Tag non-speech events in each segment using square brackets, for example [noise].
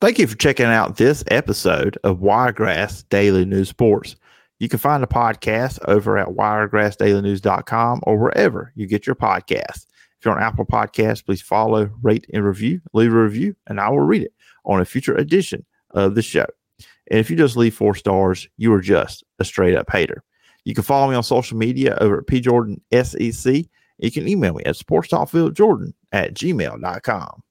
Thank you for checking out this episode of Wiregrass Daily News Sports. You can find the podcast over at wiregrassdailynews.com or wherever you get your podcasts. If you're on Apple Podcasts, please follow, rate, and review. Leave a review, and I will read it on a future edition of the show. And if you just leave four stars, you are just a straight up hater. You can follow me on social media over at pjordansec. You can email me at sportstalkfieldjordan at gmail.com.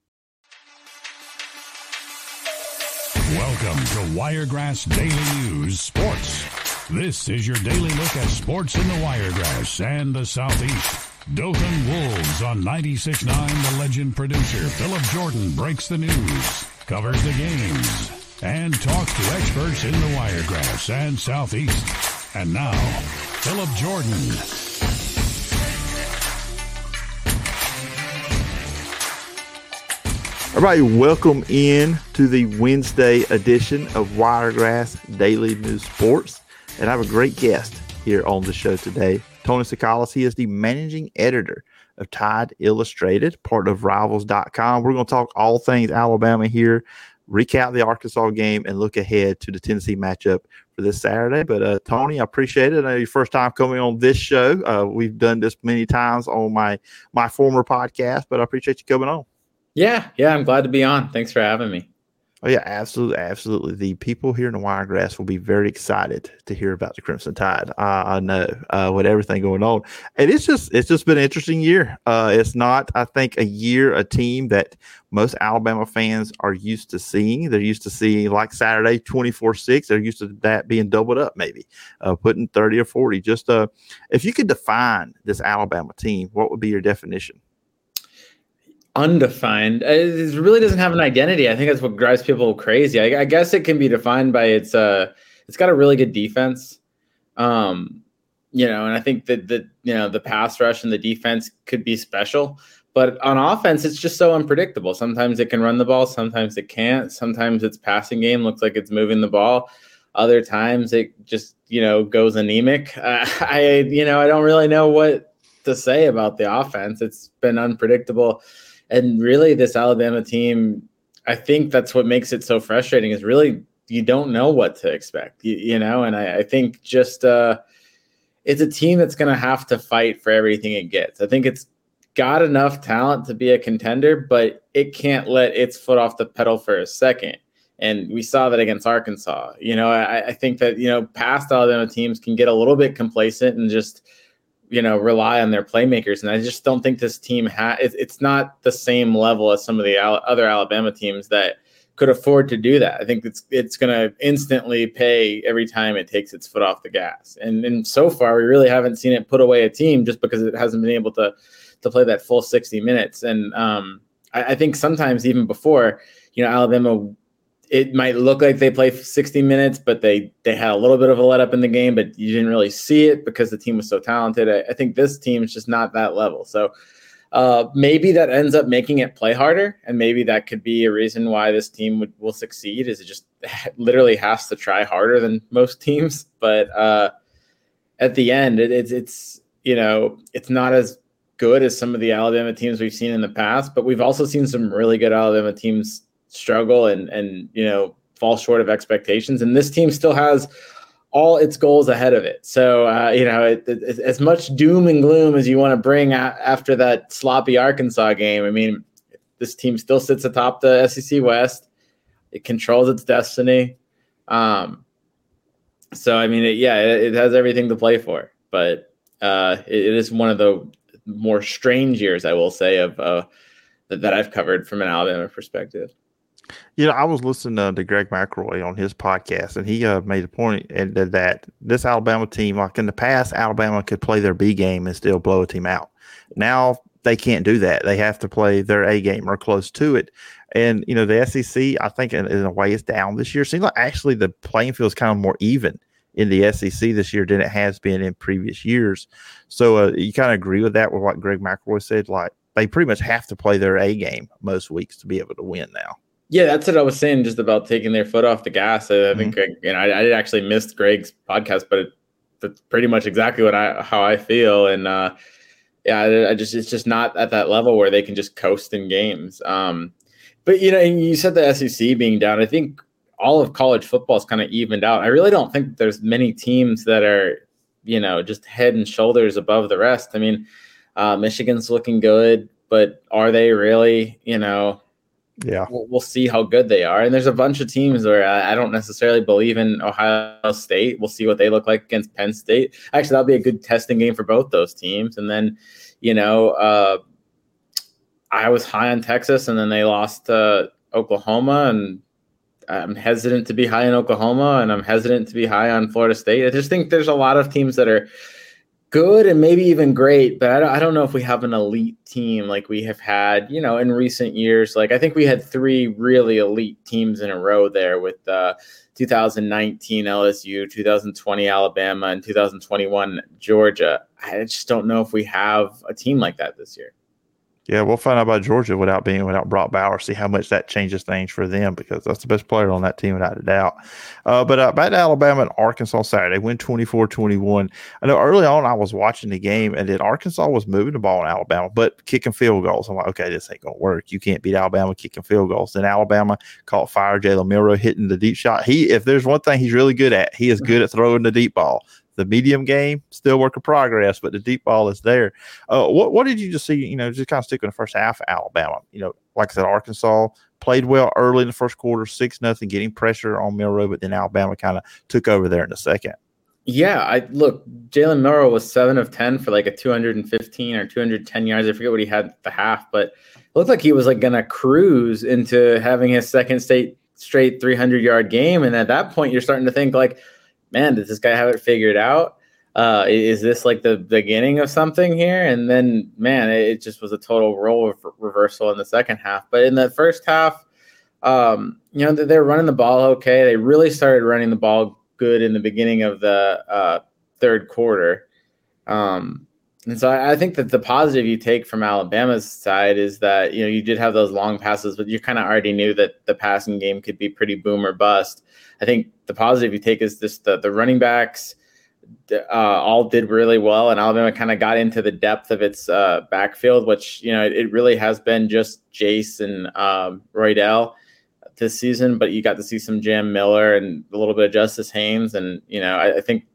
Welcome to Wiregrass Daily News Sports. This is your daily look at sports in the Wiregrass and the Southeast. Dothan Wolves on 96.9, the legend producer Phillip Jordan breaks the news, covers the games, and talks to experts in the Wiregrass and Southeast. And now, Phillip Jordan. Everybody, welcome in to the Wednesday edition of Wiregrass Daily News Sports. And I have a great guest here on the show today, Tony Tsoukalas. He is the managing editor of Tide Illustrated, part of Rivals.com. We're going to talk all things Alabama here, recap the Arkansas game, and look ahead to the Tennessee matchup for this Saturday. But uh, Tony, I appreciate it. I know your first time coming on this show. Uh, we've done this many times on my my former podcast, but I appreciate you coming on. Yeah, yeah, I'm glad to be on. Thanks for having me. Oh yeah, absolutely, absolutely. The people here in the Wiregrass will be very excited to hear about the Crimson Tide. Uh, I know uh, with everything going on, and it's just it's just been an interesting year. Uh, it's not, I think, a year a team that most Alabama fans are used to seeing. They're used to seeing like Saturday twenty four six. They're used to that being doubled up, maybe uh, putting thirty or forty. Just uh, if you could define this Alabama team, what would be your definition? Undefined. Uh, it really doesn't have an identity. I think that's what drives people crazy. I, I, guess it can be defined by its uh, it's got a really good defense. Um, you know, and I think that the you know the pass rush and the defense could be special, but on offense, it's just so unpredictable. Sometimes it can run the ball, sometimes it can't. Sometimes its passing game looks like it's moving the ball. Other times it just you know goes anemic. [laughs] Uh, I you know I don't really know what to say about the offense. It's been unpredictable and really, this Alabama team, I think that's what makes it so frustrating. Is really you don't know what to expect, you, you know. And I, I think just uh, it's a team that's going to have to fight for everything it gets. I think it's got enough talent to be a contender, but it can't let its foot off the pedal for a second. And we saw that against Arkansas. You know, I, I think that you know past Alabama teams can get a little bit complacent and just you know rely on their playmakers. And i just don't think this team has it, it's not the same level as some of the Al- other alabama teams that could afford to do that. I think it's it's going to instantly pay every time it takes its foot off the gas. And and so far we really haven't seen it put away a team just because it hasn't been able to to play that full 60 minutes. And um I, I think sometimes even before you know alabama it might look like they play 60 minutes, but they they had a little bit of a let up in the game, but you didn't really see it because the team was so talented. I, I think this team is just not that level. So uh, maybe that ends up making it play harder, and maybe that could be a reason why this team would, will succeed. Is it just [laughs] literally has to try harder than most teams? But uh, at the end, it, it's it's you know it's not as good as some of the Alabama teams we've seen in the past, but we've also seen some really good Alabama teams struggle and and you know fall short of expectations. And this team still has all its goals ahead of it. So uh, you know, it, it, as much doom and gloom as you want to bring a- after that sloppy Arkansas game. I mean, this team still sits atop the SEC West. It controls its destiny. Um, so I mean, it, yeah, it, it, has everything to play for. But uh, it is one of the more strange years, I will say, of uh, that, that I've covered from an Alabama perspective. You know, I was listening to Greg McElroy on his podcast, and he uh, made a point that this Alabama team, like in the past, Alabama could play their B game and still blow a team out. Now they can't do that. They have to play their A game or close to it. And you know, the SEC, I think in, in a way, is down this year. Seems like actually the playing field is kind of more even in the SEC this year than it has been in previous years. So uh, you kind of agree with that with what Greg McElroy said. Like they pretty much have to play their A game most weeks to be able to win now. Yeah, that's what I was saying just about taking their foot off the gas. I, mm-hmm. think Greg, you know, I, I actually missed Greg's podcast, but it, that's pretty much exactly what I how I feel. And uh, yeah, I, I, just it's just not at that level where they can just coast in games. Um, but you know, and you said the SEC being down. I think all of college football is kind of evened out. I really don't think there's many teams that are, you know, just head and shoulders above the rest. I mean, uh, Michigan's looking good, but are they really? You know, yeah, we'll, we'll, see how good they are. And there's a bunch of teams where I, I, don't necessarily believe in Ohio State. We'll see what they look like against Penn State. Actually, that'll be a good testing game for both those teams. And then, you know, uh, I was high on Texas, and then they lost to Oklahoma, and I'm hesitant to be high in Oklahoma and I'm hesitant to be high on Florida State. I just think there's a lot of teams that are good and maybe even great, but I don't, I don't know if we have an elite team like we have had, you know, in recent years. Like I think we had three really elite teams in a row there with uh, 2019 LSU, 2020 Alabama, and 2021 Georgia. I just don't know if we have a team like that this year. Yeah, we'll find out about Georgia without being without Brock Bowers. See how much that changes things for them because that's the best player on that team without a doubt. Uh, but uh, back to Alabama and Arkansas Saturday, win 24-21. I know early on I was watching the game and then Arkansas was moving the ball in Alabama, but kicking field goals. I'm like, okay, this ain't gonna work. You can't beat Alabama kicking field goals. Then Alabama caught fire. Jalen Milroe hitting the deep shot. He, if there's one thing he's really good at, he is good at throwing the deep ball the medium game still work in progress, but the deep ball is there. Uh, what what did you just see? You know, just kind of stick in the first half. Alabama, you know, like I said, Arkansas played well early in the first quarter, six nothing, getting pressure on Milroe, but then Alabama kind of took over there in the second. Yeah, I look. Jalen Milroe was seven of ten for like a 215 or 210 yards. I forget what he had the half, but it looked like he was like gonna cruise into having his second state straight 300 yard game. And at that point, you're starting to think like man, does this guy have it figured out? Uh, is this like the beginning of something here? And then, man, it, just was a total role reversal in the second half. But in the first half, um, you know, they're running the ball okay. They really started running the ball good in the beginning of the uh, third quarter. Um, and so I, I, think that the positive you take from Alabama's side is that you know you did have those long passes, but you kind of already knew that the passing game could be pretty boom or bust. I think the positive you take is just the the running backs uh, all did really well, and Alabama kind of got into the depth of its uh, backfield, which you know it, it, really has been just Jace and um, Roydell this season, but you got to see some Jam Miller and a little bit of Justice Haynes, and you know I, I think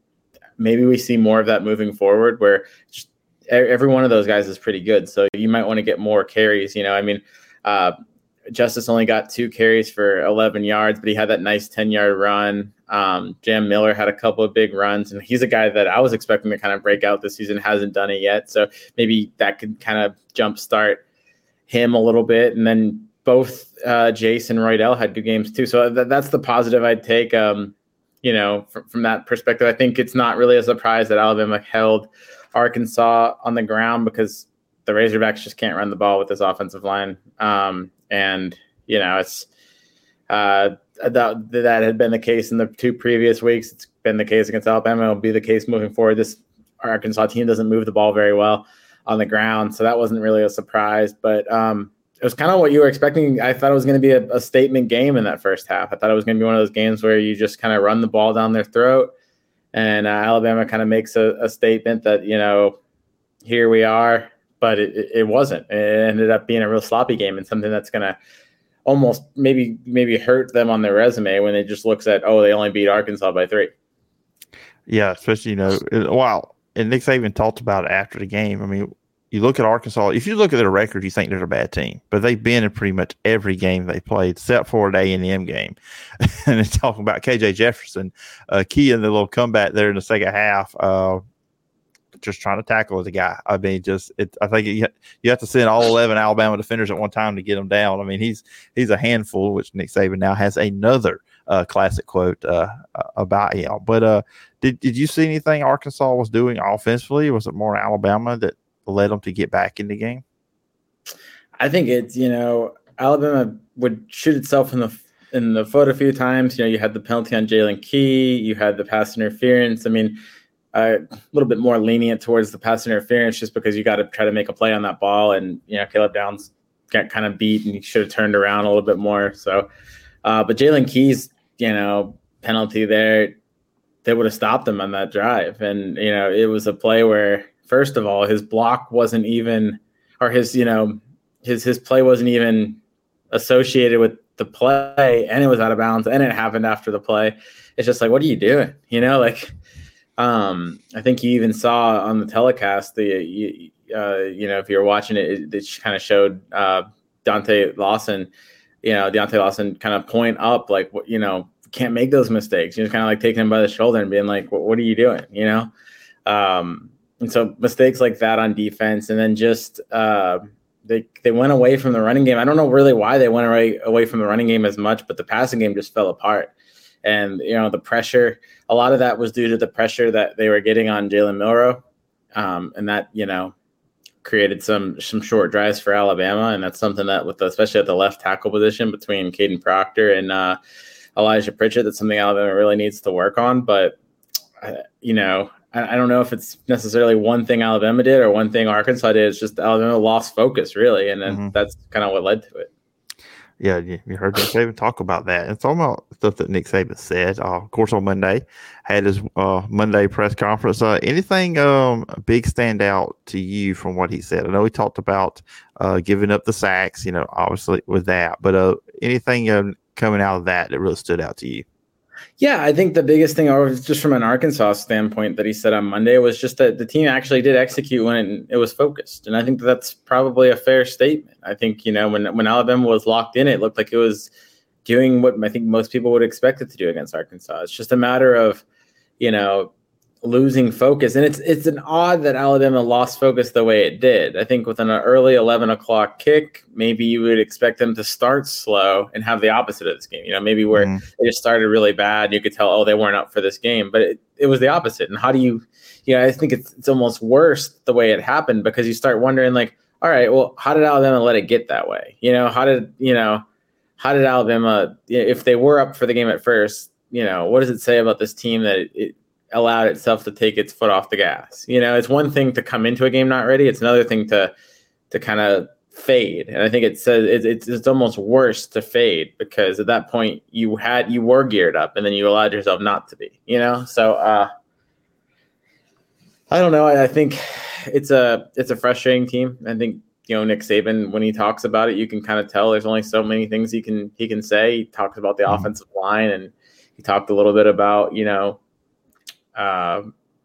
maybe we see more of that moving forward, where just every one of those guys is pretty good. So you might want to get more carries. You know, I mean, uh, Justice only got two carries for 11 yards, but he had that nice 10 yard run. Um, Jam Miller had a couple of big runs, and he's a guy that I was expecting to kind of break out this season, hasn't done it yet. So maybe that could kind of jumpstart him a little bit. And then both uh, Jace and Roydell had good games too. So th- that's the positive I'd take. Um, you know, from, from that perspective, I think it's not really a surprise that Alabama held Arkansas on the ground because the Razorbacks just can't run the ball with this offensive line. Um, and you know, it's uh, that that had been the case in the two previous weeks. It's been the case against Alabama. It'll be the case moving forward. This Arkansas team doesn't move the ball very well on the ground, so that wasn't really a surprise. But um, it was kind of what you were expecting. I thought it was going to be a, a, statement game in that first half. I thought it was going to be one of those games where you just kind of run the ball down their throat and uh, Alabama kind of makes a, a, statement that you know here we are, but it, it wasn't. It ended up being a real sloppy game and something that's going to almost maybe maybe hurt them on their resume when it just looks at oh they only beat Arkansas by three. Yeah, especially you know wow, and Nick Saban talked about it after the game. I mean, you look at Arkansas, if you look at their record, you think they're a bad team, but they've been in pretty much every game they played, except for an A&M game. [laughs] and talking about KJ Jefferson, uh, key in the little comeback there in the second half, uh, just trying to tackle the guy. I mean, just it, I think you, have to send all eleven Alabama defenders at one time to get him down. I mean, he's he's a handful, which Nick Saban now has another uh, classic quote uh, about him. But uh, did did you see anything Arkansas was doing offensively? Was it more Alabama that led them to get back in the game? I think it's you know Alabama would shoot itself in the in the foot a few times. You know, you had the penalty on Jaylen Key, you had the pass interference. I mean, a little bit more lenient towards the pass interference just because you got to try to make a play on that ball, and you know Caleb Downs got kind of beat and he should have turned around a little bit more. So, uh, but Jaylen Key's you know penalty there, they would have stopped him on that drive, and you know it was a play where First of all, his block wasn't even, or his, you know, his his play wasn't even associated with the play and it was out of bounds and it happened after the play. It's just like, what are you doing? You know, like, um, I think you even saw on the telecast the, you, uh, you know, if you're watching it, it, it kind of showed uh, Deontae Lawson, you know, Deontae Lawson kind of point up, like, you know, can't make those mistakes. You're kind of like taking him by the shoulder and being like, what, what are you doing? You know? Um, and so mistakes like that on defense, and then just uh, they they went away from the running game. I don't know really why they went away away from the running game as much, but the passing game just fell apart. And you know the pressure, a lot of that was due to the pressure that they were getting on Jalen Milroe, um, and that you know created some some short drives for Alabama, and that's something that with the, especially at the left tackle position between Kadyn Proctor and uh, Elijah Pritchett, that's something Alabama really needs to work on. But uh, you know, I, don't know if it's necessarily one thing Alabama did or one thing Arkansas did. It's just Alabama lost focus, really, and then mm-hmm. that's kind of what led to it. Yeah, you, heard Nick Saban talk about that. It's all about stuff that Nick Saban said. Uh, of course, on Monday, had his uh, Monday press conference. Uh, anything um, big stand out to you from what he said? I know he talked about uh, giving up the sacks, you know, obviously with that, but uh, anything um, coming out of that that really stood out to you? Yeah, I think the biggest thing, just from an Arkansas standpoint, that he said on Monday was just that the team actually did execute when it, it, was focused, and I think that's probably a fair statement. I think you know when when Alabama was locked in, it looked like it was doing what I think most people would expect it to do against Arkansas. It's just a matter of you know losing focus. And it's it's an odd that Alabama lost focus the way it did. I think with an early eleven o'clock kick, maybe you would expect them to start slow and have the opposite of this game. You know, maybe where mm. they just started really bad, you could tell, oh, they weren't up for this game. But it, it was the opposite. And how do you you know, I think it's it's almost worse the way it happened because you start wondering like, all right, well, how did Alabama let it get that way? You know, how did you know how did Alabama if they were up for the game at first, you know, what does it say about this team that it, it allowed itself to take its foot off the gas. You know, it's one thing to come into a game not ready; it's another thing to to kind of fade. And I think it says it's, it's it's almost worse to fade because at that point you had you were geared up and then you allowed yourself not to be. You know, so uh, I don't know. I, I think it's a it's a frustrating team. I think you know Nick Saban when he talks about it, you can kind of tell there's only so many things he can he can say. He talks about the mm-hmm. offensive line and he talked a little bit about you know uh,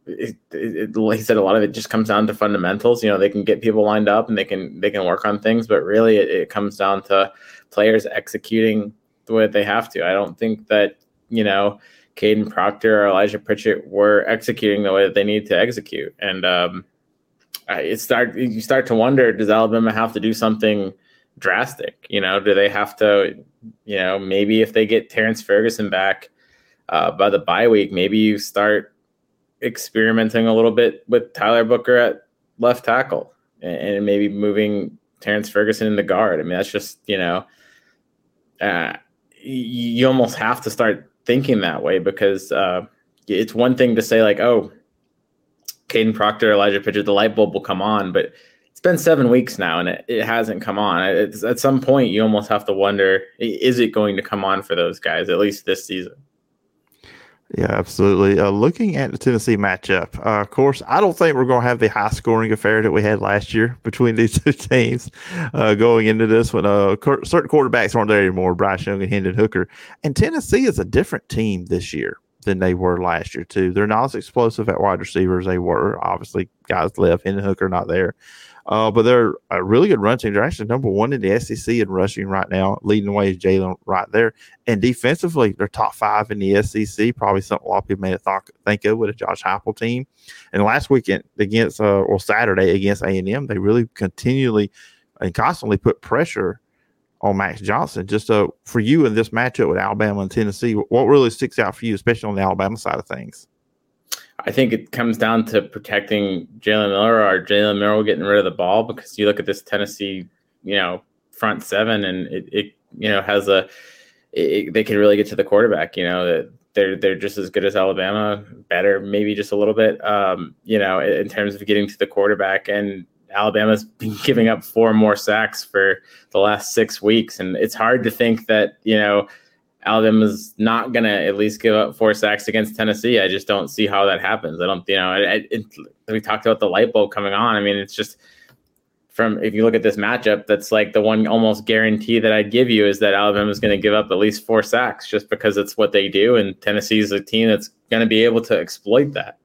it, it, it, he said a lot of it just comes down to fundamentals. You know, they can get people lined up and they can they can work on things, but really it, it comes down to players executing the way they have to. I don't think that you know Kadyn Proctor or Elijah Pritchett were executing the way that they need to execute, and um, it start you start to wonder: Does Alabama have to do something drastic? You know, do they have to? You know, maybe if they get Terrence Ferguson back uh, by the bye week, maybe you start experimenting a little bit with Tyler Booker at left tackle and, maybe moving Terrence Ferguson in the guard. I mean, that's just, you know, uh, you almost have to start thinking that way because uh, it's one thing to say, like, oh, Kadyn Proctor, Elijah Pritchett, the light bulb will come on, but it's been seven weeks now and it, it hasn't come on. It's, at some point, you almost have to wonder is it going to come on for those guys, at least this season? Yeah, absolutely. Uh, looking at the Tennessee matchup, uh, of course, I don't think we're going to have the high scoring affair that we had last year between [laughs] these two teams uh, going into this one. Uh, certain quarterbacks aren't there anymore Bryce Young and Hendon Hooker. And Tennessee is a different team this year than they were last year, too. They're not as explosive at wide receivers they were. Obviously, guys left, Hendon Hooker not there. Uh, but they're a really good run team. They're actually number one in the SEC in rushing right now. Leading the way is Jaylen Wright there. And defensively, they're top five in the SEC. Probably something a lot of people may have thought, think of with a Josh Heupel team. And last weekend against, uh, or Saturday against A&M, they really continually and constantly put pressure on Max Johnson. Just uh, for you in this matchup with Alabama and Tennessee, what really sticks out for you, especially on the Alabama side of things? I think it comes down to protecting Jalen Milroe. Or Jalen Milroe getting rid of the ball? Because you look at this Tennessee, you know, front seven and it, it you know, has a, it, they can really get to the quarterback, you know, they're, they're just as good as Alabama, better, maybe just a little bit, um, you know, in terms of getting to the quarterback. And Alabama's [laughs] been giving up four more sacks for the last six weeks. And it's hard to think that, you know, Alabama's not going to at least give up four sacks against Tennessee. I just don't see how that happens. I don't, you know, it, we talked about the light bulb coming on. I mean, it's just from if you look at this matchup, that's like the one almost guarantee that I'd give you is that Alabama is going to give up at least four sacks just because it's what they do, and Tennessee is a team that's going to be able to exploit that.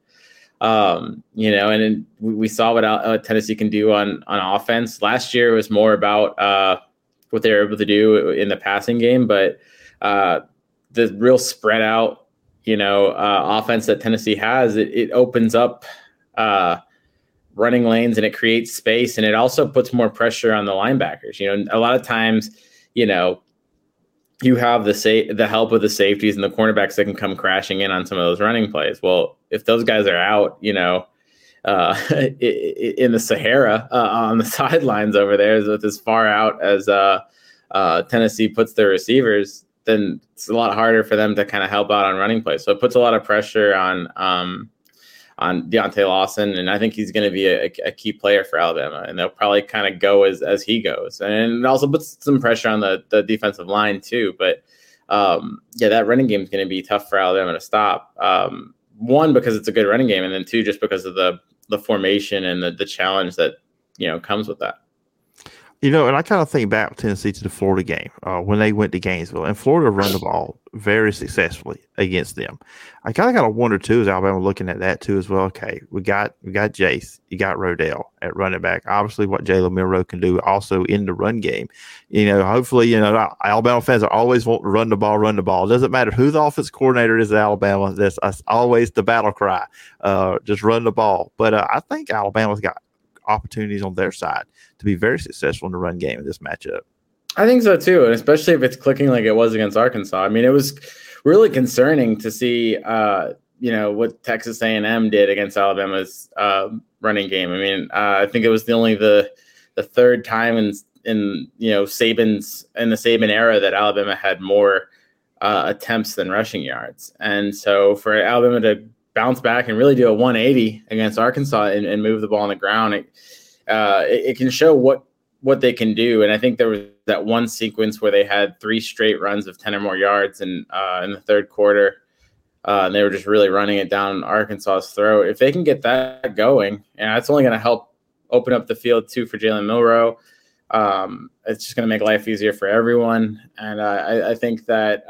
Um, you know, and we saw what uh, Tennessee can do on on offense. Last year was more about uh, what they were able to do in the passing game, but uh, the real spread out, you know, uh, offense that Tennessee has, it, it opens up uh, running lanes and it creates space and it also puts more pressure on the linebackers. You know, a lot of times, you know, you have the sa- the help of the safeties and the cornerbacks that can come crashing in on some of those running plays. Well, if those guys are out, you know, uh, [laughs] in the Sahara uh, on the [laughs] sidelines over there, as far out as uh, uh, Tennessee puts their receivers, then it's a lot harder for them to kind of help out on running plays. So it puts a lot of pressure on um, on Deontae Lawson, and I think he's going to be a, a, key player for Alabama, and they'll probably kind of go as as he goes, and it also puts some pressure on the the defensive line too. But um, yeah, that running game is going to be tough for Alabama to stop. Um, one because it's a good running game, and then two just because of the the formation and the the challenge that you know comes with that. You know, and I kind of think back Tennessee to the Florida game uh, when they went to Gainesville, and Florida run the ball very successfully against them. I kind of got to wonder too, is Alabama looking at that too as well? Okay, we got we got Jace, you got Roydell at running back. Obviously, what Jalen Milroe can do also in the run game. You know, hopefully, you know Alabama fans are always want to run the ball, run the ball. It doesn't matter who the offense coordinator is at Alabama. That's, that's always the battle cry. Uh, just run the ball. But uh, I think Alabama's got opportunities on their side to be very successful in the run game in this matchup. I think so too, and especially if it's clicking like it was against Arkansas. I mean, it was really concerning to see, uh, you know, what Texas A&M did against Alabama's uh, running game. I mean, uh, I think it was the only the the third time in in you know Saban's in the Saban era that Alabama had more uh, attempts than rushing yards, and so for Alabama to bounce back and really do a 180 against Arkansas and, and move the ball on the ground. It, uh, it, it, can show what what they can do. And I think there was that one sequence where they had three straight runs of 10 or more yards in uh, in the third quarter. Uh, and they were just really running it down Arkansas's throat. If they can get that going, and that's only going to help open up the field too for Jalen Milroe. Um, it's just going to make life easier for everyone. And uh, I, I, think that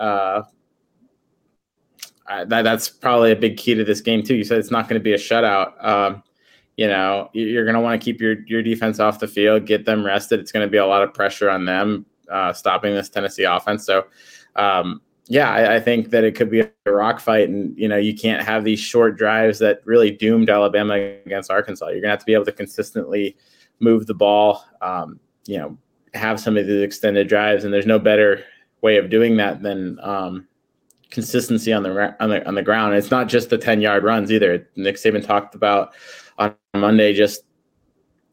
uh, that that's probably a big key to this game too. You said it's not going to be a shutout. Um, you know, you're going to want to keep your your defense off the field, get them rested. It's going to be a lot of pressure on them uh, stopping this Tennessee offense. So, um, yeah, I, I, think that it could be a rock fight, and you know, you can't have these short drives that really doomed Alabama against Arkansas. You're going to have to be able to consistently move the ball. Um, you know, have some of these extended drives, and there's no better way of doing that than um, consistency on the on the on the ground. it's not just the ten yard runs either. Nick Saban talked about on Monday just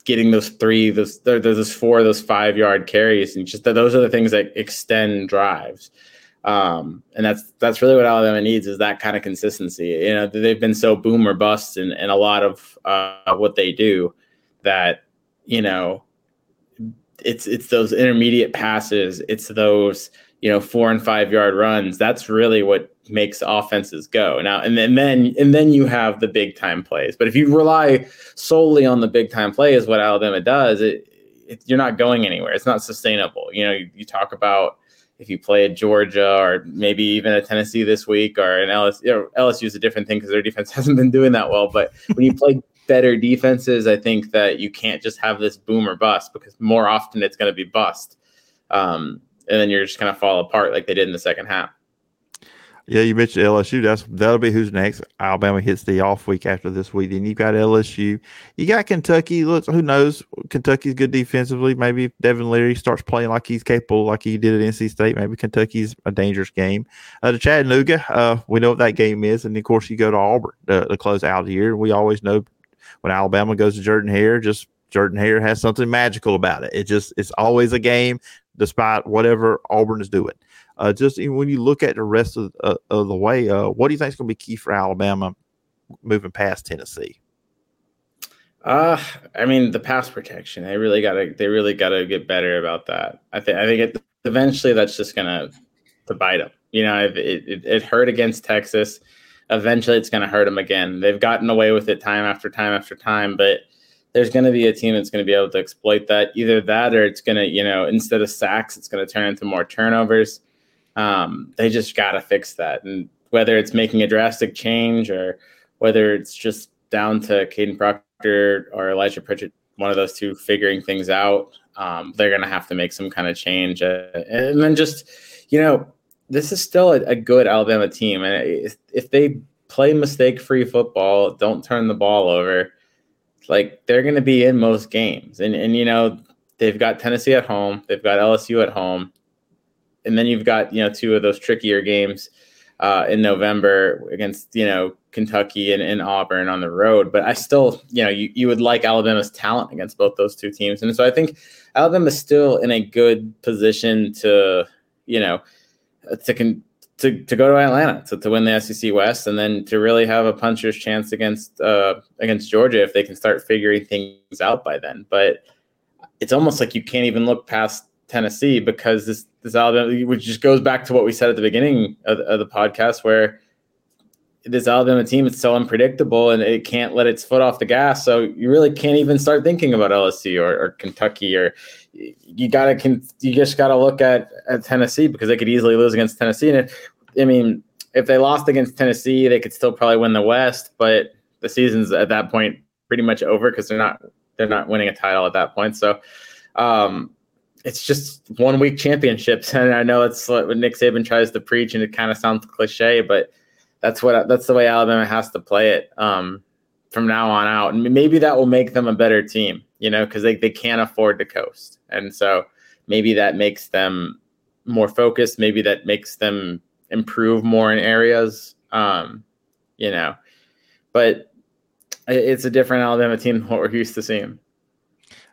getting those three, those those four, those five yard carries, and just those are the things that extend drives. Um, and that's that's really what Alabama needs is that kind of consistency. You know, they've been so boom or bust in, in a lot of uh, what they do that you know it's it's those intermediate passes, it's those you know four and five yard runs that's really what makes offenses go now and then, and then and then you have the big time plays but if you rely solely on the big time plays what alabama does it, it, you're not going anywhere it's not sustainable you know you, you talk about if you play at Georgia or maybe even at Tennessee this week or an LSU, LSU is a different thing because their defense [laughs] hasn't been doing that well. But when you play better defenses, I think that you can't just have this boom or bust because more often it's going to be bust. Um, and then you're just of fall apart like they did in the second half. Yeah, you mentioned LSU. That's that'll be who's next. Alabama hits the off week after this week. Then you got LSU. You got Kentucky. Look, who knows? Kentucky's good defensively. Maybe if Devin Leary starts playing like he's capable, like he did at NC State. Maybe Kentucky's a dangerous game. Uh, to Chattanooga, uh, we know what that game is, and of course you go to Auburn to, to close out the year. We always know when Alabama goes to Jordan Hare, just Jordan Hare has something magical about it. It just it's always a game despite whatever Auburn is doing. Uh, just when you look at the rest of, uh, of the way, uh, what do you think is going to be key for Alabama moving past Tennessee? Uh, I mean the pass protection. They really got to. They really got to get better about that. I think. I think it, eventually that's just gonna to bite them. You know, it, it, it hurt against Texas. Eventually, it's gonna hurt them again. They've gotten away with it time after time after time, but there's going to be a team that's going to be able to exploit that. Either that, or it's going to, you know, instead of sacks, it's going to turn into more turnovers. Um, they just got to fix that, and whether it's making a drastic change or whether it's just down to Kadyn Proctor or Elijah Pritchett, one of those two figuring things out, um, they're going to have to make some kind of change. Uh, and then just, you know, this is still a, a good Alabama team, and if, if they play mistake-free football, don't turn the ball over like they're going to be in most games. And and you know, they've got Tennessee at home, they've got LSU at home. And then you've got, you know, two of those trickier games uh, in November against, you know, Kentucky and, and Auburn on the road. But I still, you know, you, you would like Alabama's talent against both those two teams. And so I think Alabama's still in a good position to, you know, to con- to, to go to Atlanta to, to win the SEC West and then to really have a puncher's chance against uh, against Georgia if they can start figuring things out by then. But it's almost like you can't even look past Tennessee because this this Alabama, which just goes back to what we said at the beginning of, of the podcast, where this Alabama team is so unpredictable and it can't let its foot off the gas. So you really can't even start thinking about LSU or, or Kentucky or you gotta can you just gotta look at, at Tennessee because they could easily lose against Tennessee. And it, I mean, if they lost against Tennessee, they could still probably win the West, but the season's at that point pretty much over because they're not they're not winning a title at that point. So um, it's just one week championships, [laughs] and I know it's what Nick Saban tries to preach, and it kind of sounds cliche, but that's what that's the way Alabama has to play it um, from now on out, and maybe that will make them a better team, you know, because they they can't afford to coast, and so maybe that makes them more focused. Maybe that makes them improve more in areas. Um, you know, but it's a different Alabama team than what we're used to seeing.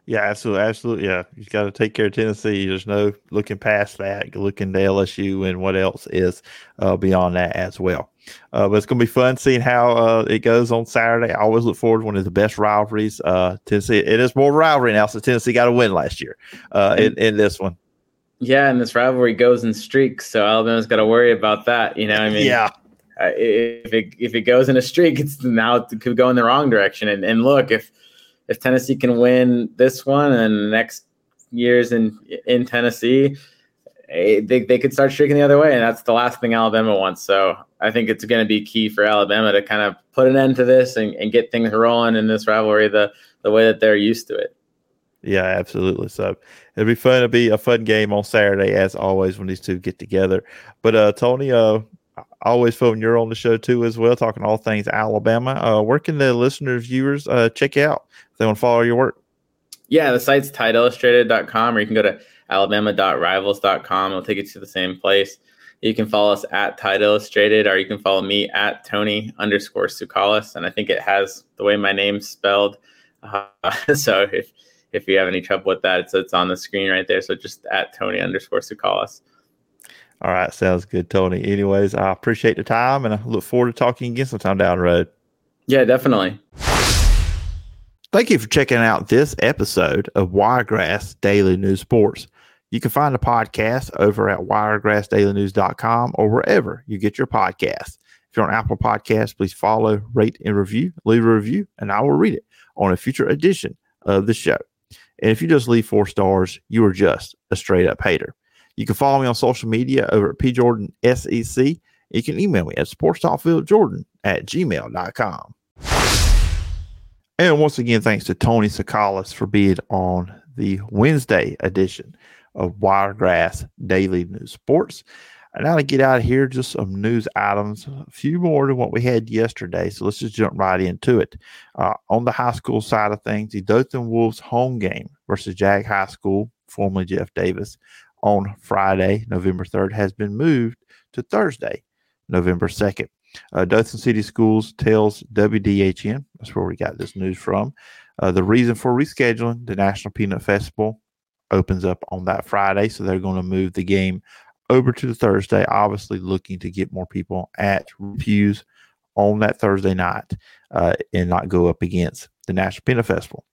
Yeah, absolutely, absolutely. Yeah, you got to take care of Tennessee. There's no looking past that, looking to LSU and what else is uh, beyond that as well. Uh, but it's going to be fun seeing how uh, it goes on Saturday. I always look forward to one of the best rivalries. Uh, Tennessee, it is more rivalry now, so Tennessee got a win last year uh, in, in this one. Yeah, and this rivalry goes in streaks, so Alabama's got to worry about that. You know, I mean, yeah. If it if it goes in a streak, it's now it could go in the wrong direction. And and look, if if Tennessee can win this one and next years in in Tennessee, eh, they they could start streaking the other way, and that's the last thing Alabama wants. So I think it's going to be key for Alabama to kind of put an end to this and, and get things rolling in this rivalry the the way that they're used to it. Yeah, absolutely. So it'll be fun. It'll be a fun game on Saturday, as always, when these two get together. But uh, Tony, uh, always fun you're on the show too as well, talking all things Alabama. Uh, where can the listeners, viewers, uh, check out they want to follow your work? Yeah, the site's tideillustrated.com, or you can go to alabama.rivals.com. It'll take you to the same place. You can follow us at Tide Illustrated, or you can follow me at Tony underscore Tsoukalas. And I think it has the way my name's spelled. Uh, [laughs] so if if you have any trouble with that, it's, it's on the screen right there. So just at Tony underscore Tsoukalas. All right. Sounds good, Tony. Anyways, I appreciate the time and I look forward to talking again sometime down the road. Yeah, definitely. Thank you for checking out this episode of Wiregrass Daily News Sports. You can find the podcast over at wiregrassdailynews.com or wherever you get your podcasts. If you're on Apple Podcasts, please follow, rate, and review. Leave a review, and I will read it on a future edition of the show. And if you just leave four stars, you are just a straight up hater. You can follow me on social media over at pjordansec. You can email me at sportstalkfieldjordan at gmail.com. And once again, thanks to Tony Tsoukalas for being on the Wednesday edition of Wiregrass Daily News Sports. And now to get out of here, just some news items, a few more than what we had yesterday. So let's just jump right into it. Uh, on the high school side of things, the Dothan Wolves home game versus Jag High School, formerly Jeff Davis, on Friday, November 3rd, has been moved to Thursday, November 2nd. Uh, Dothan City Schools tells WDHN, that's where we got this news from. Uh, the reason for rescheduling the National Peanut Festival opens up on that Friday, so they're going to move the game over to the Thursday, obviously looking to get more people at pews on that Thursday night uh, and not go up against the National Peanut Festival.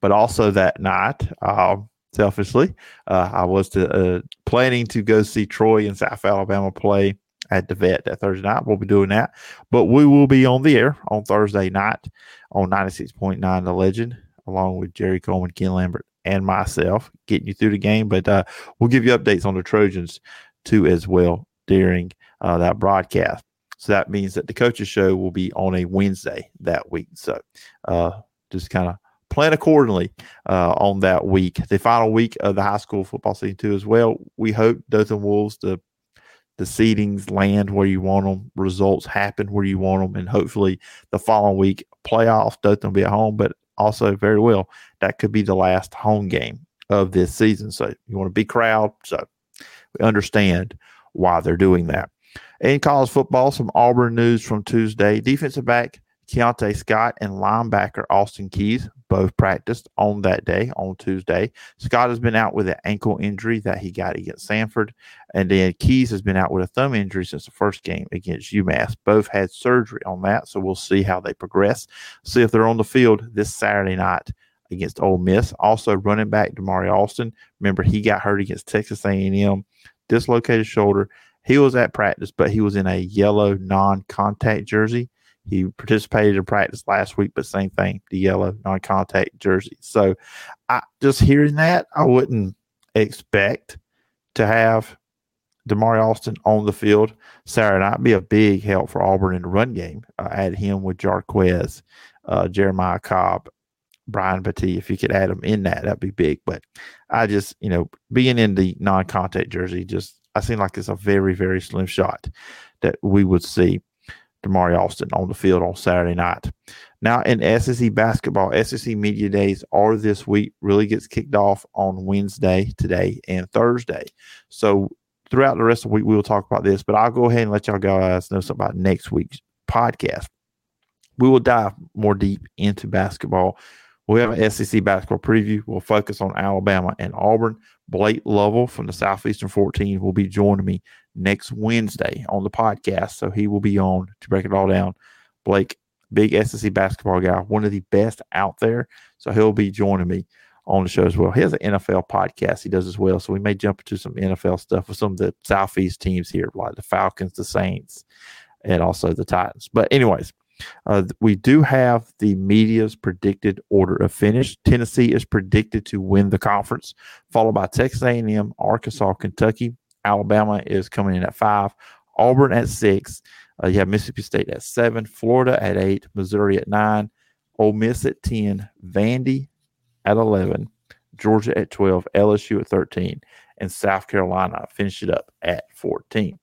But also that night, uh, selfishly, I was to, uh, planning to go see Troy and South Alabama play at the vet that Thursday night. We'll be doing that, but we will be on the air on Thursday night on 96.9 The Legend along with Jerry Coleman, Ken Lambert, and myself, getting you through the game. But uh, we'll give you updates on the Trojans too as well during uh, that broadcast. So that means that the coaches show will be on a Wednesday that week. So uh, just kind of plan accordingly uh, on that week. The final week of the high school football season too as well. We hope Dothan Wolves the the seedings land where you want them, results happen where you want them, and hopefully the following week playoffs Dothan will be at home, but also very well that could be the last home game of this season. So you want a big crowd. So we understand why they're doing that. In college football, some Auburn news from Tuesday. Defensive back Keionte Scott and linebacker Austin Keys both practiced on that day, on Tuesday. Scott has been out with an ankle injury that he got against Samford. And then Keys has been out with a thumb injury since the first game against UMass. Both had surgery on that. So we'll see how they progress. See if they're on the field this Saturday night against Ole Miss. Also, running back Damari Alston. Remember, he got hurt against Texas A&M, dislocated shoulder. He was at practice, but he was in a yellow non-contact jersey. He participated in practice last week, but same thing, the yellow non-contact jersey. So, I just hearing that, I wouldn't expect to have Damari Alston on the field Saturday night. Be a big help for Auburn in the run game. Uh, add him with Jarquez, uh, Jeremiah Cobb, Brian Battie. If you could add him in that, that'd be big. But I just, you know, being in the non-contact jersey, just I seem like it's a very, very slim shot that we would see Damari Alston on the field on Saturday night. Now in SEC basketball, SEC media days are this week. Really gets kicked off on Wednesday, today, and Thursday. So throughout the rest of the week, we will talk about this. But I'll go ahead and let y'all guys know something about next week's podcast. We will dive more deep into basketball. We have an SEC basketball preview. We'll focus on Alabama and Auburn. Blake Lovell from the Southeastern 14 will be joining me next Wednesday on the podcast. So he will be on to break it all down. Blake, big SEC basketball guy, one of the best out there. So he'll be joining me on the show as well. He has an NFL podcast he does as well. So we may jump into some NFL stuff with some of the Southeast teams here, like the Falcons, the Saints, and also the Titans. But, anyways, uh, we do have the media's predicted order of finish. Tennessee is predicted to win the conference, followed by Texas A&M, Arkansas, Kentucky. Alabama is coming in at five, Auburn at six. Uh, you have Mississippi State at seven, Florida at eight, Missouri at nine, Ole Miss at ten, Vandy at eleven, Georgia at twelve, LSU at thirteen, and South Carolina finish it up at fourteen.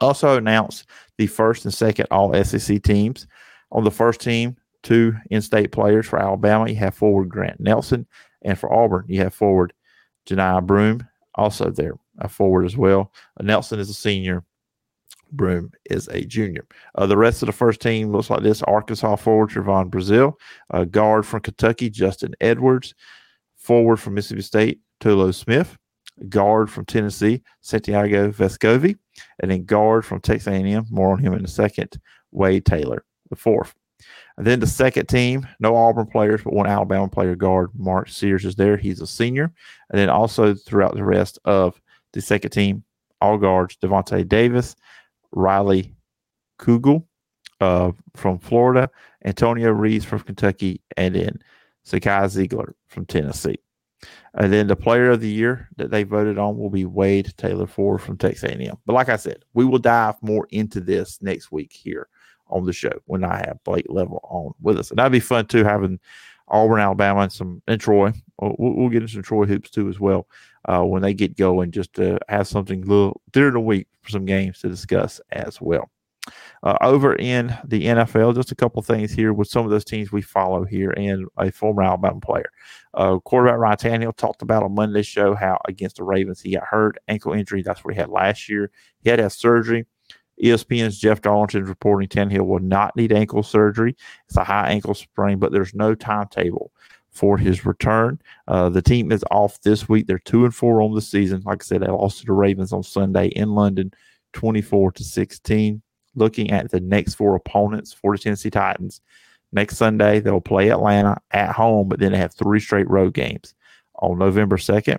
Also announced the first and second All SEC teams. On the first team, two in-state players for Alabama. You have forward Grant Nelson, and for Auburn, you have forward Johni Broome, also there, a forward as well. Nelson is a senior. Broome is a junior. Uh, the rest of the first team looks like this: Arkansas forward Trevon Brazile, guard from Kentucky Justin Edwards, forward from Mississippi State Tolu Smith, guard from Tennessee Santiago Vescovi, and then guard from Texas A&M. More on him in a second. Wade Taylor, the fourth. And then the second team, no Auburn players, but one Alabama player guard. Mark Sears is there. He's a senior. And then also throughout the rest of the second team, all guards, Davonte Davis, Riley Kugel uh, from Florida, Antonio Reeves from Kentucky, and then Zakai Zeigler from Tennessee. And then the player of the year that they voted on will be Wade Taylor Ford from Texas A&M. But like I said, we will dive more into this next week here on the show when I have Blake Lovell on with us. And that'd be fun too, having Auburn, Alabama, and some and Troy. We'll, we'll get into some Troy hoops too as well uh, when they get going, just to have something little during the week for some games to discuss as well. Uh, over in the NFL, just a couple things here with some of those teams we follow here and a former Alabama player. Uh, quarterback Ryan Tannehill talked about on Monday's show how against the Ravens he got hurt, ankle injury. That's what he had last year. He had to have surgery. ESPN's Jeff Darlington is reporting Tannehill will not need ankle surgery. It's a high ankle sprain, but there's no timetable for his return. Uh, the team is off this week. They're two and four on the season. Like I said, they lost to the Ravens on Sunday in London, 24 to 16 looking at the next four opponents for the Tennessee Titans. Next Sunday, they'll play Atlanta at home, but then they have three straight road games. On November 2nd,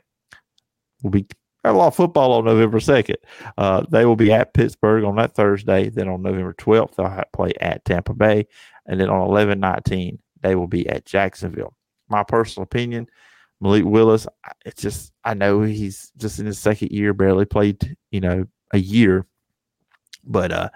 We'll be a lot of football on November 2nd. Uh, they will be at Pittsburgh on that Thursday. Then on November 12th, they'll play at Tampa Bay. And then on 11 19, they will be at Jacksonville. My personal opinion. Malik Willis, it's just I know he's just in his second year, barely played, you know, a year. But uh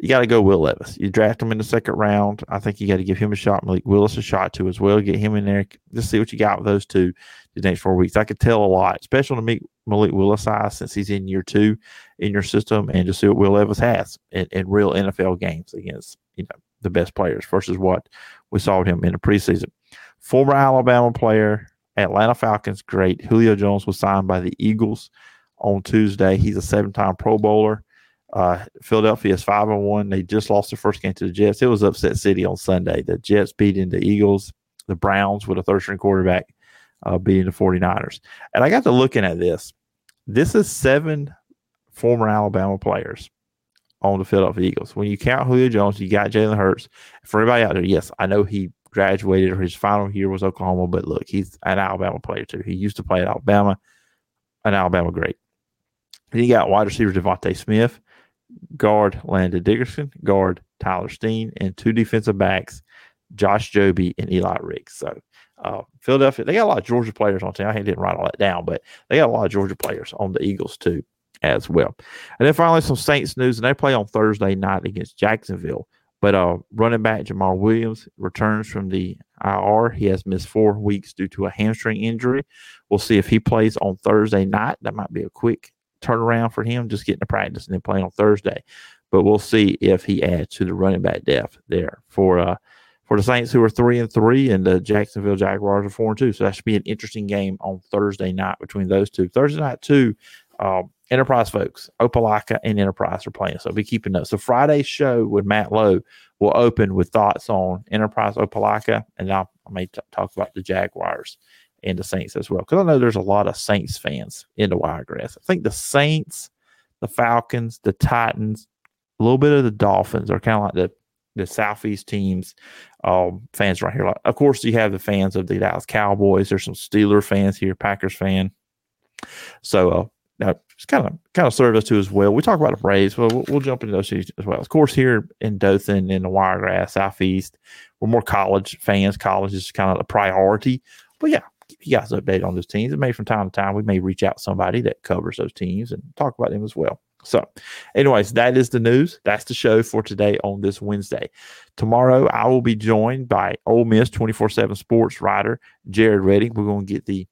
you got to go Will Levis. You draft him in the second round. I think you got to give him a shot, Malik Willis a shot too as well. Get him in there. Just see what you got with those two the next four weeks. I could tell a lot, especially to meet Malik Willis size since he's in year two in your system, and just see what Will Levis has in, in real NFL games against you know the best players versus what we saw him in the preseason. Former Alabama player, Atlanta Falcons great. Julio Jones was signed by the Eagles on Tuesday. He's a seven-time Pro Bowler. Uh, Philadelphia is five and one. They just lost their first game to the Jets. It was upset city on Sunday. The Jets beating the Eagles, the Browns with a third string quarterback uh, beating the 49ers. And I got to looking at this. This is seven former Alabama players on the Philadelphia Eagles. When you count Julio Jones, you got Jalen Hurts. For everybody out there, yes, I know he graduated or his final year was Oklahoma, but look, he's an Alabama player too. He used to play at Alabama, an Alabama great. Then you got wide receiver DeVonta Smith, guard Landon Dickerson, guard Tyler Steen, and two defensive backs, Josh Jobe and Eli Ricks. So uh, Philadelphia, they got a lot of Georgia players on team. I didn't write all that down, but they got a lot of Georgia players on the Eagles too, as well. And then finally, some Saints news, and they play on Thursday night against Jacksonville. But uh, running back Jamaal Williams returns from the IR. He has missed four weeks due to a hamstring injury. We'll see if he plays on Thursday night. That might be a quick turnaround for him, just getting to practice and then playing on Thursday. But we'll see if he adds to the running back depth there for uh for the Saints who are three and three and the Jacksonville Jaguars are four and two. So that should be an interesting game on Thursday night between those two. Thursday night too, um, Enterprise folks, Opelika and Enterprise are playing. So be keeping notes. So Friday's show with Matt Lowe will open with thoughts on Enterprise Opelika, and I'll, I may t- talk about the Jaguars and the Saints as well. Because I know there's a lot of Saints fans in the Wiregrass. I think the Saints, the Falcons, the Titans, a little bit of the Dolphins are kind of like the the Southeast teams um, fans right here. Like, of course, you have the fans of the Dallas Cowboys. There's some Steeler fans here, Packers fan. So uh, now it's kind of kind of served us too as well. We talk about the Braves, but we'll, we'll jump into those as well. Of course, here in Dothan, in the Wiregrass Southeast, we're more college fans. College is kind of the priority. But yeah, keep you guys updated on those teams. And maybe from time to time, we may reach out to somebody that covers those teams and talk about them as well. So, anyways, that is the news. That's the show for today on this Wednesday. Tomorrow, I will be joined by Ole Miss 24 7 sports writer Jared Redding. We're going to get the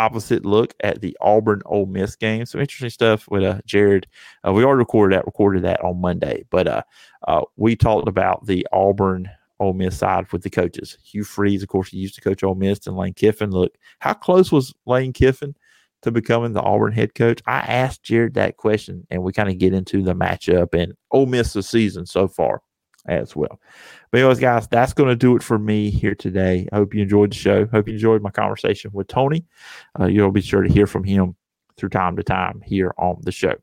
opposite look at the Auburn Ole Miss game. Some interesting stuff with uh, Jared. Uh, we already recorded that, recorded that on Monday, but uh, uh, we talked about the Auburn Ole Miss side with the coaches. Hugh Freeze, of course, he used to coach Ole Miss, and Lane Kiffin. Look, how close was Lane Kiffin to becoming the Auburn head coach? I asked Jared that question, and we kind of get into the matchup and Ole Miss the season so far as well. But anyways, guys, that's going to do it for me here today. I hope you enjoyed the show. Hope you enjoyed my conversation with Tony. Uh, you'll be sure to hear from him through time to time here on the show.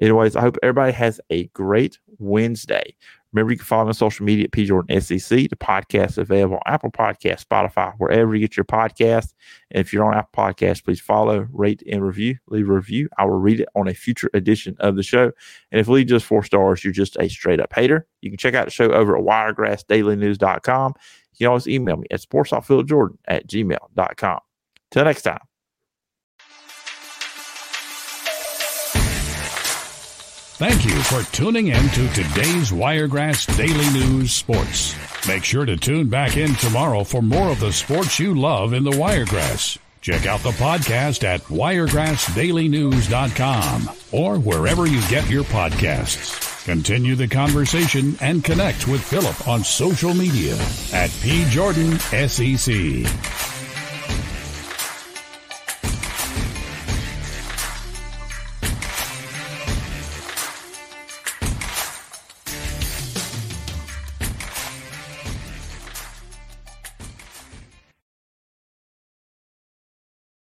Anyways, I hope everybody has a great Wednesday. Remember, you can follow me on social media at P Jordan SEC. The podcast is available on Apple Podcast, Spotify, wherever you get your podcast. And if you're on Apple Podcast, please follow, rate, and review. Leave a review. I will read it on a future edition of the show. And if you leave just four stars, you're just a straight up hater. You can check out the show over at wiregrassdailynews.com. You can always email me at sportsoffieldjordan at gmail.com. Till next time. Thank you for tuning in to today's Wiregrass Daily News Sports. Make sure to tune back in tomorrow for more of the sports you love in the Wiregrass. Check out the podcast at wiregrassdailynews.com or wherever you get your podcasts. Continue the conversation and connect with Phillip on social media at P. Jordan SEC.